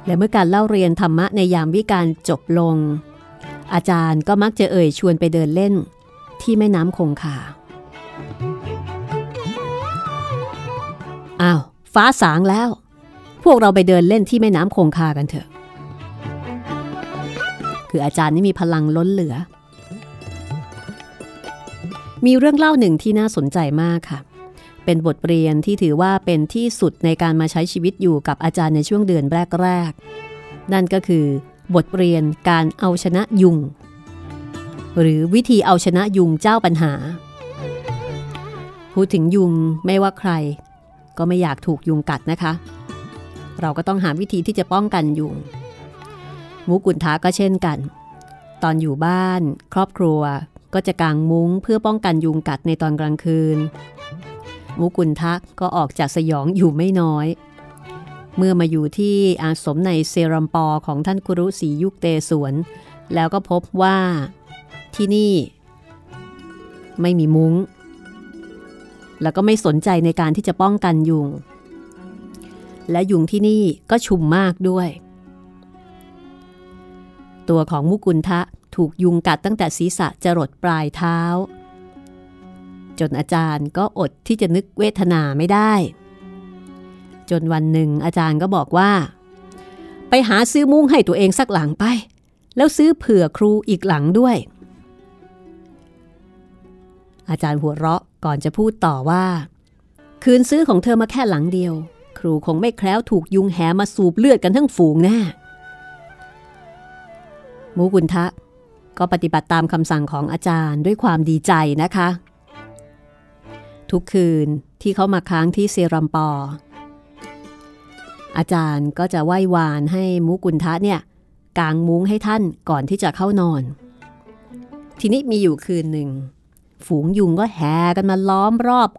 และเมื่อการเล่าเรียนธรรมะในยามวิการจบลง อาจารย์ก็มักจะเอ่ยชวนไปเดินเล่นที่แม่น้ำคงคา อ้าว ฟ้าสางแล้ว พวกเราไปเดินเล่นที่แม่น้ำคงคากันเถอะ คืออาจารย์นี่มีพลังล้นเหลือ มีเรื่องเล่าหนึ่งที่น่าสนใจมากค่ะ เป็นบทเรียนที่ถือว่าเป็นที่สุดในการมาใช้ชีวิตอยู่กับอาจารย์ในช่วงเดือนแรกๆ นั่นก็คือบทเรียนการเอาชนะยุง หรือวิธีเอาชนะยุงเจ้าปัญหา พูดถึงยุงไม่ว่าใคร ก็ไม่อยากถูกยุงกัดนะคะ เราก็ต้องหาวิธีที่จะป้องกันยุงมุกุลทาก็เช่นกัน ตอนอยู่บ้าน ครอบครัวก็จะกางมุ้งเพื่อป้องกันยุงกัดในตอนกลางคืน มุกุลทะก็ออกจากสยองอยู่ไม่น้อย เมื่อมาอยู่ที่อาสมในเซรัมปอของท่านกุรุศรียุคเตสวน แล้วก็พบว่าที่นี่ ไม่มีมุง้ง แล้วก็ไม่สนใจในการที่จะป้องกันยุง และยุงที่นี่ก็ชุมมากด้วย ตัวของมุกุลทะถูกยุงกัดตั้งแต่ศีรษะจรดปลายเท้า จนอาจารย์ก็อดที่จะนึกเวทนาไม่ได้ จนวันหนึ่งอาจารย์ก็บอกว่า ไปหาซื้อมุ้งให้ตัวเองสักหลังไป แล้วซื้อเผื่อครูอีกหลังด้วยอาจารย์หัวเราะ ก่อนจะพูดต่อว่า คืนซื้อของเธอมาแค่หลังเดียว ครูคงไม่แคล้วถูกยุงแหมาสูบเลือดกันทั้งฝูงแน่มูกุนทะ ก็ปฏิบัติตามคำสั่งของอาจารย์ด้วยความดีใจนะคะ ทุกคืนที่เขามาค้างที่เซรัมปอ อาจารย์ก็จะไหว้วานให้มุกุลทะเนี่ยกางมุ้งให้ท่านก่อนที่จะเข้านอน ทีนี้มีอยู่คืนหนึ่ง ฝูงยุงก็แห่กันมาล้อมรอบ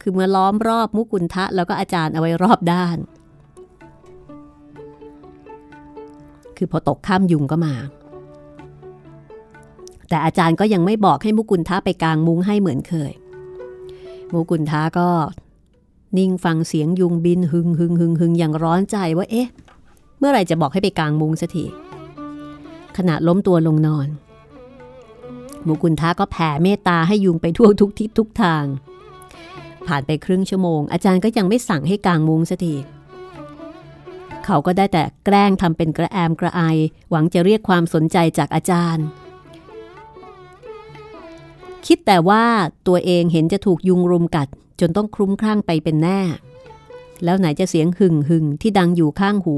คือมาล้อมรอบมุกุลทะแล้วก็อาจารย์เอาไว้รอบด้าน คือพอตกข้ามยุงก็มา แต่อาจารย์ก็ยังไม่บอกให้มุกุลทะไปกลางมุ้งให้เหมือนเคย มุกุลทะก็นิ่งฟังเสียงยุงบินหึงหึงหึงหึงอย่างร้อนใจว่าเอ๊ะ เมื่อไรจะบอกให้ไปกลางมุ้งสักทีขณะล้มตัวลงนอน มกุลทะก็แผ่เมตตาให้ยุงไปทั่วทุกทิศทุกทาง ผ่านไปครึ่งชั่วโมง อาจารย์ก็ยังไม่สั่งให้กางมุ้งสักทีเขาก็ได้แต่แกล้งทำเป็นกระแอมกระไอ หวังจะเรียกความสนใจจากอาจารย์ คิดแต่ว่าตัวเองเห็นจะถูกยุงรุมกัด จนต้องคลุ้มคลั่งไปเป็นแน่ แล้วไหนจะเสียงหึ่งหึ่งที่ดังอยู่ข้างหู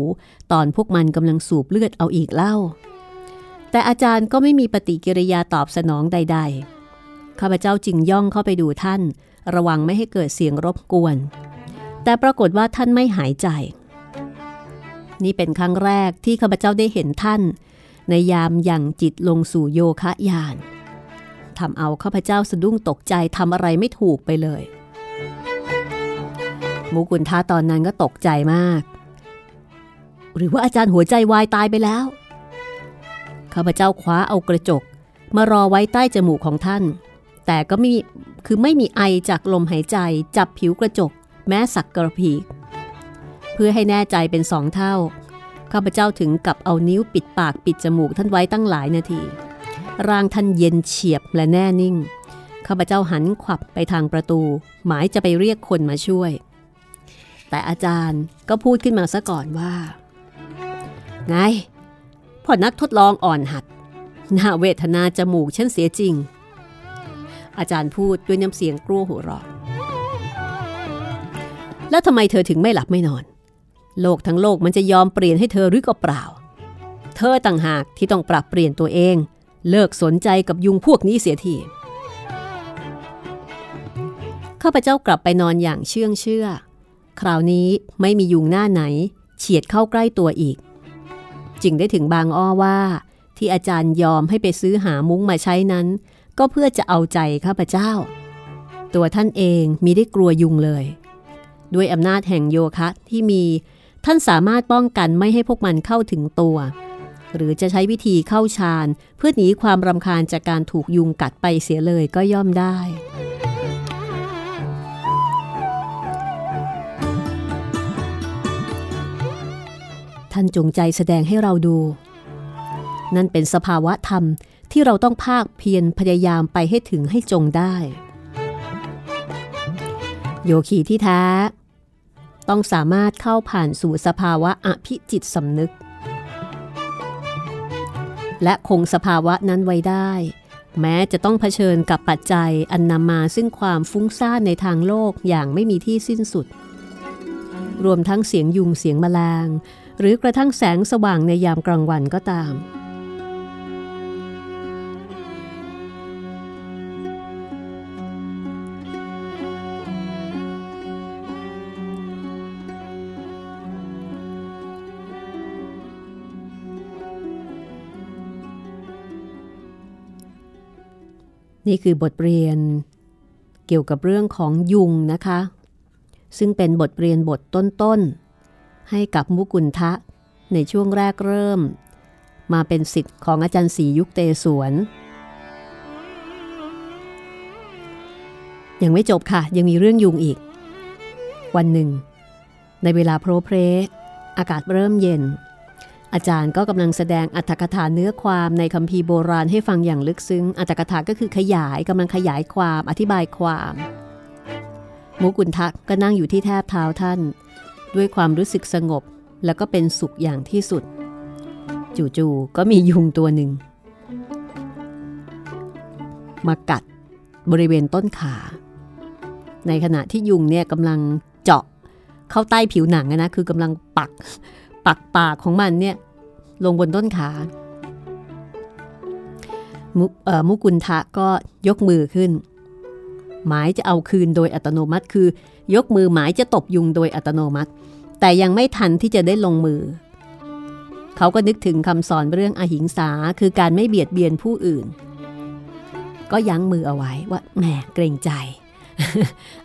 ตอนพวกมันกำลังสูบเลือดเอาอีกเล่า แต่อาจารย์ก็ไม่มีปฏิกิริยาตอบสนองใด ๆ ข้าพเจ้าจึงย่องเข้าไปดูท่าน ระวังไม่ให้เกิดเสียงรบกวน แต่ปรากฏว่าท่านไม่หายใจ นี่เป็นครั้งแรกที่ข้าพเจ้าได้เห็นท่าน ในยามอย่างจิตลงสู่โยคะยานทำเอาข้าพเจ้าสะดุ้งตกใจทำอะไรไม่ถูกไปเลยมุกุลท้าตอนนั้นก็ตกใจมาก หรือว่าอาจารย์หัวใจวายตายไปแล้ว ข้าพเจ้าคว้าเอากระจก มารอไว้ใต้จมูกของท่าน แต่ก็ไม่คือไม่มีไอจากลมหายใจจับผิวกระจก แม้สักกระพีกเพื่อให้แน่ใจเป็นสองเท่าข้าพเจ้าถึงกับเอานิ้วปิดปากปิดจมูกท่านไว้ตั้งหลายนาที ร่างท่านเย็นเฉียบและแน่นิ่งข้าพเจ้าหันขวับไปทางประตู หมายจะไปเรียกคนมาช่วย แต่อาจารย์ก็พูดขึ้นมาซะก่อนว่า ไง พ่อนักทดลองอ่อนหัดหน่าเวทนาจมูกฉันเสียจริง อาจารย์พูดด้วยน้ำเสียงกลัวหัวเราะแล้วทำไมเธอถึงไม่หลับไม่นอน โลกทั้งโลกมันจะยอมเปลี่ยนให้เธอหรือก็เปล่า เธอต่างหากที่ต้องปรับเปลี่ยนตัวเอง เลิกสนใจกับยุงพวกนี้เสียทีข้าพเจ้ากลับไปนอนอย่างเชื่องเชื่อ คราวนี้ไม่มียุงหน้าไหน เฉียดเข้าใกล้ตัวอีก จึงได้ถึงบางอ้อว่า ที่อาจารย์ยอมให้ไปซื้อหามุ้งมาใช้นั้น ก็เพื่อจะเอาใจข้าพเจ้า ตัวท่านเองมีได้กลัวยุงเลย ด้วยอำนาจแห่งโยคะที่มีท่านสามารถป้องกันไม่ให้พวกมันเข้าถึงตัว หรือจะใช้วิธีเข้าฌานเพื่อหนีความรำคาญจากการถูกยุงกัดไปเสียเลยก็ย่อมได้ ท่านจงใจแสดงให้เราดู นั่นเป็นสภาวะธรรมที่เราต้องภาคเพียรพยายามไปให้ถึงให้จงได้ โยคีที่แท้ ต้องสามารถเข้าผ่านสู่สภาวะอภิจิตสำนึก และคงสภาวะนั้นไว้ได้ แม้จะต้องเผชิญกับปัจจัยอันนำมาซึ่งความฟุ้งซ่านในทางโลกอย่างไม่มีที่สิ้นสุด รวมทั้งเสียงยุงเสียงแมลง หรือกระทั่งแสงสว่างในยามกลางวันก็ตาม นี่คือบทเรียนเกี่ยวกับเรื่องของยุงนะคะ ซึ่งเป็นบทเรียนบทต้นๆ ให้กับมุกุลทะ ในช่วงแรกเริ่ม มาเป็นสิทธิ์ของอาจารย์ศรียุคเตสวน ยังไม่จบค่ะ ยังมีเรื่องยุงอีก วันหนึ่ง ในเวลาโพรเพรอากาศเริ่มเย็น อาจารย์ก็กำลังแสดงอัตถกถาเนื้อความในคัมภีร์โบราณให้ฟังอย่างลึกซึ้ง อัตถกถาก็คือขยายกำลังขยายความอธิบายความมุกุลทักก็นั่งอยู่ที่แทบเท้าท่าน ด้วยความรู้สึกสงบ แล้วก็เป็นสุขอย่างที่สุด จู่ๆก็มียุงตัวหนึ่ง มากัดบริเวณต้นขา ในขณะที่ยุงเนี่ยกำลังเจาะเข้าใต้ผิวหนังนะคือกำลังปักปักปากของมันเนี่ยลงบนต้นขามุมุกุลทะก็ยกมือขึ้น หมายจะเอาคืนโดยอัตโนมัติคือ ยกมือหมายจะตบยุงโดยอัตโนมัติ แต่ยังไม่ทันที่จะได้ลงมือ เขาก็นึกถึงคำสอนเรื่องอหิงสาคือการไม่เบียดเบียนผู้อื่น ก็ยั้งมือเอาไว้ว่าแหมเกรงใจ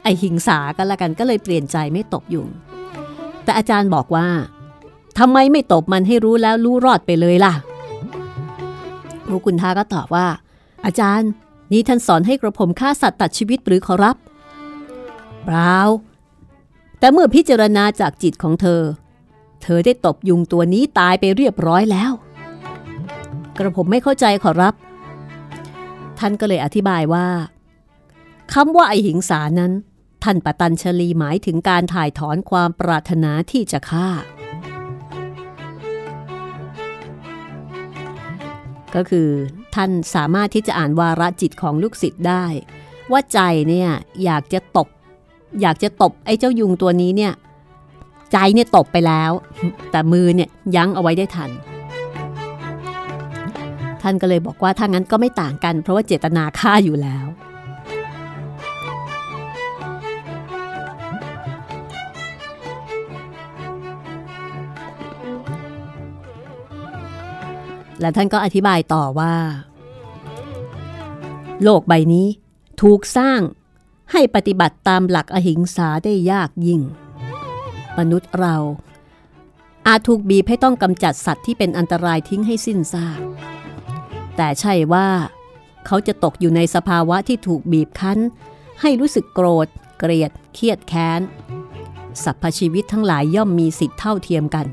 ไอหิงสากันละกันก็เลยเปลี่ยนใจไม่ตบยุง แต่อาจารย์บอกว่าทำไมไม่ตบมันให้รู้แล้วรู้รอดไปเลยล่ะมุกุลทาก็ตอบว่า อาจารย์ นี่ท่านสอนให้กระผมฆ่าสัตว์ตัดชีวิตหรือขอรับ เปล่า แต่เมื่อพิจารณาจากจิตของเธอ เธอได้ตบยุงตัวนี้ตายไปเรียบร้อยแล้ว กระผมไม่เข้าใจขอรับ ท่านก็เลยอธิบายว่าคำว่าไอหิงสานั้น ท่านปตัญชลีหมายถึงการถ่ายถอนความปรารถนาที่จะฆ่า ก็คือท่านสามารถที่จะอ่านวาระจิตของลูกศิษย์ได้ ว่าใจเนี่ยอยากจะตบ อยากจะตบไอ้เจ้ายุงตัวนี้เนี่ยใจเนี่ยตบไปแล้ว แต่มือเนี่ยยั้งเอาไว้ได้ทัน ท่านก็เลยบอกว่าถ้างั้นก็ไม่ต่างกัน เพราะว่าเจตนาฆ่าอยู่แล้ว และท่านก็อธิบายต่อว่า โลกใบนี้ถูกสร้าง ให้ปฏิบัติตามหลักอหิงสาได้ยากยิ่ง มนุษย์เรา อาจถูกบีบให้ต้องกำจัดสัตว์ที่เป็นอันตรายทิ้งให้สิ้นซาก แต่ใช่ว่า เขาจะตกอยู่ในสภาวะที่ถูกบีบคั้น ให้รู้สึกโกรธ เกลียด เครียดแค้นสรรพชีวิตทั้งหลายย่อมมีสิทธิเท่าเทียมกัน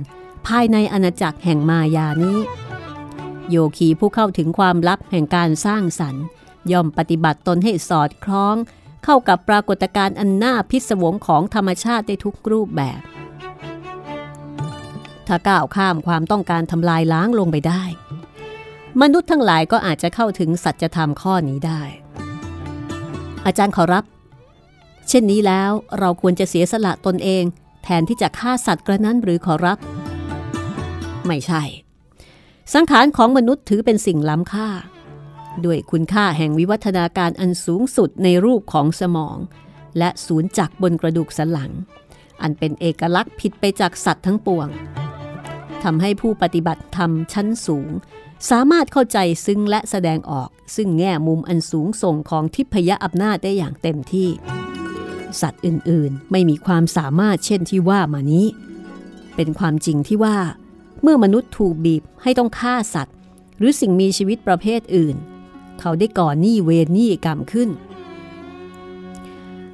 ภายในอาณาจักรแห่งมายานี้ โยคีผู้เข้าถึงความลับแห่งการสร้างสรรค์ ย่อมปฏิบัติตนให้สอดคล้อง เข้ากับปรากฏการณ์อันน่าพิศวงของธรรมชาติได้ทุกรูปแบบ ถ้าก้าวข้ามความต้องการทำลายล้างลงไปได้ มนุษย์ทั้งหลายก็อาจจะเข้าถึงสัจธรรมข้อนี้ได้ อาจารย์ขอรับ เช่นนี้แล้วเราควรจะเสียสละตนเอง แทนที่จะฆ่าสัตว์กระนั้นหรือขอรับ ไม่ใช่ สังขารของมนุษย์ถือเป็นสิ่งล้ำค่า ด้วยคุณค่าแห่งวิวัฒนาการอันสูงสุดในรูปของสมอง และศูนย์จักรบนกระดูกสันหลัง อันเป็นเอกลักษณ์ผิดไปจากสัตว์ทั้งปวงทำให้ผู้ปฏิบัติธรรมชั้นสูง สามารถเข้าใจซึ่งและแสดงออก ซึ่งแง่มุมอันสูงส่งของทิพยอำนาจได้อย่างเต็มที่ สัตว์อื่นๆ ไม่มีความสามารถเช่นที่ว่ามานี้ เป็นความจริงที่ว่า เมื่อมนุษย์ถูกบีบให้ต้องฆ่าสัตว์ หรือสิ่งมีชีวิตประเภทอื่น เขาได้ก่อหนี้เวรหนี้กรรมขึ้น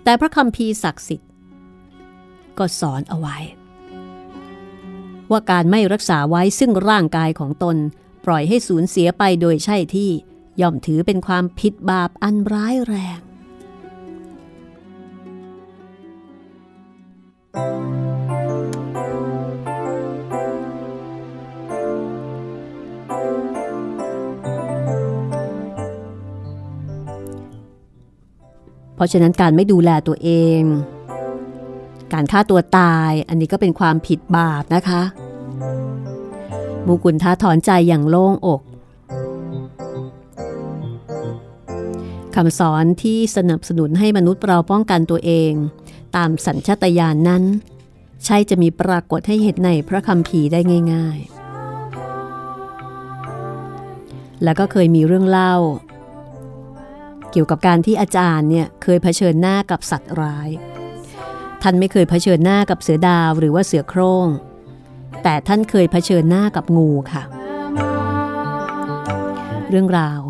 แต่พระคำพีศักดิ์สิทธิ์ ก็สอนเอาไว้ ว่าการไม่รักษาไว้ซึ่งร่างกายของตนปล่อยให้สูญเสียไปโดยใช่ที่ย่อมถือเป็นความผิดบาปอันร้ายแรง เพราะฉะนั้นการไม่ดูแลตัวเอง การฆ่าตัวตายอันนี้ก็เป็นความผิดบาปนะคะมูกุลท้าถอนใจอย่างโล่งอกคำสอนที่สนับสนุนให้มนุษย์เราป้องกันตัวเอง ตามสัญชาตญาณนนั้น ใช่จะมีปรากฏให้เห็นในพระคัมภีร์ได้ง่าย ๆ แล้วก็เคยมีเรื่องเล่า เกี่ยวกับการที่อาจารย์เนี่ยเคยเผชิญหน้ากับสัตว์ร้าย ท่านไม่เคยเผชิญหน้ากับเสือดาวหรือว่าเสือโครง่ง แต่ท่านเคยเผชิญหน้ากับงูค่ะ เรื่องราว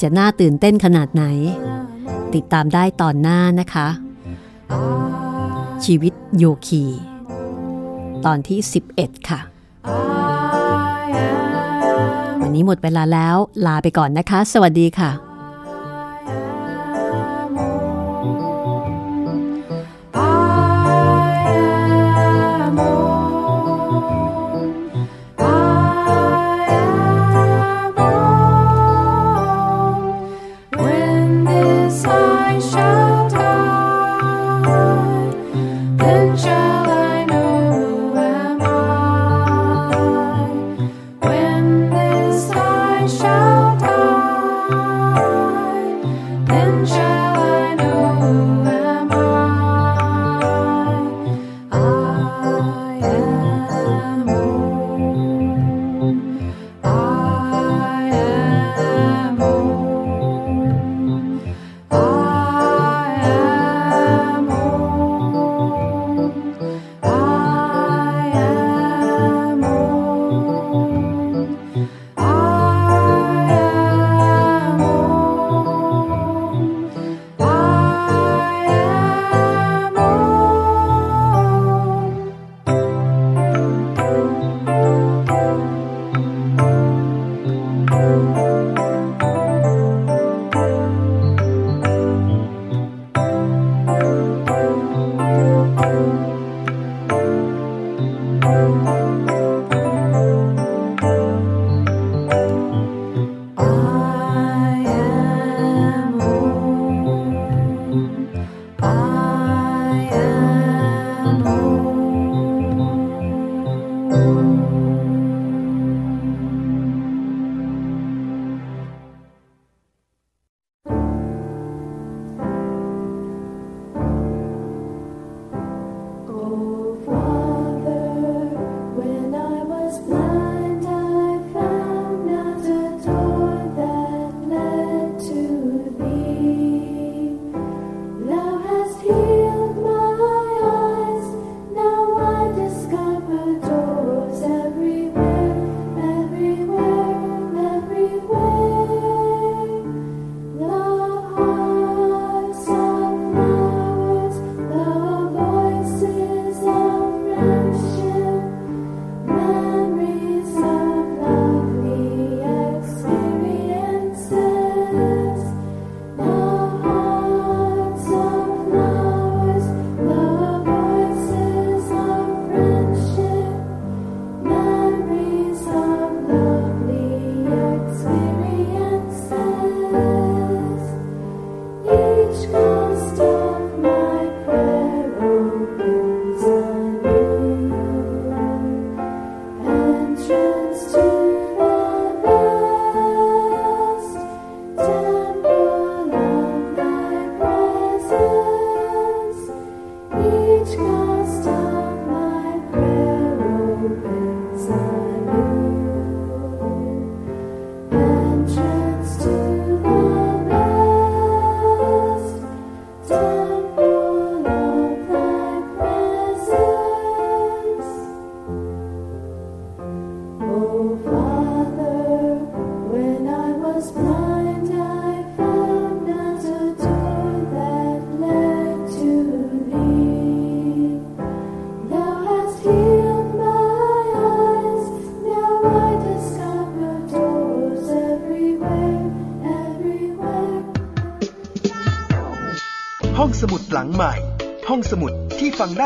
จะน่าตื่นเต้นขนาดไหน ติดตามได้ตอนหน้านะคะ ชีวิตโยคี ตอนที่ 11 ค่ะวันนี้หมดเวลาแล้วลาไปก่อนนะคะ สวัสดีค่ะ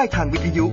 ได้ทางวิทยุ